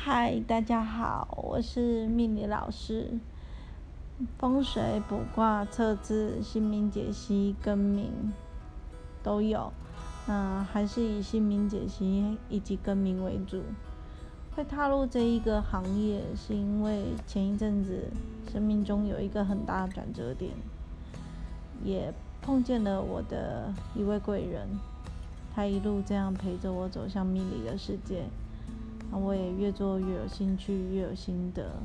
嗨，大家好，我是命理老师，风水卜卦测字、姓名解析、更名都有，嗯，还是以姓名解析以及更名为主。会踏入这一个行业，是因为前一阵子生命中有一个很大的转折点，也碰见了我的一位贵人，他一路这样陪着我走向命理的世界。那我也越做越有兴趣，越有心得。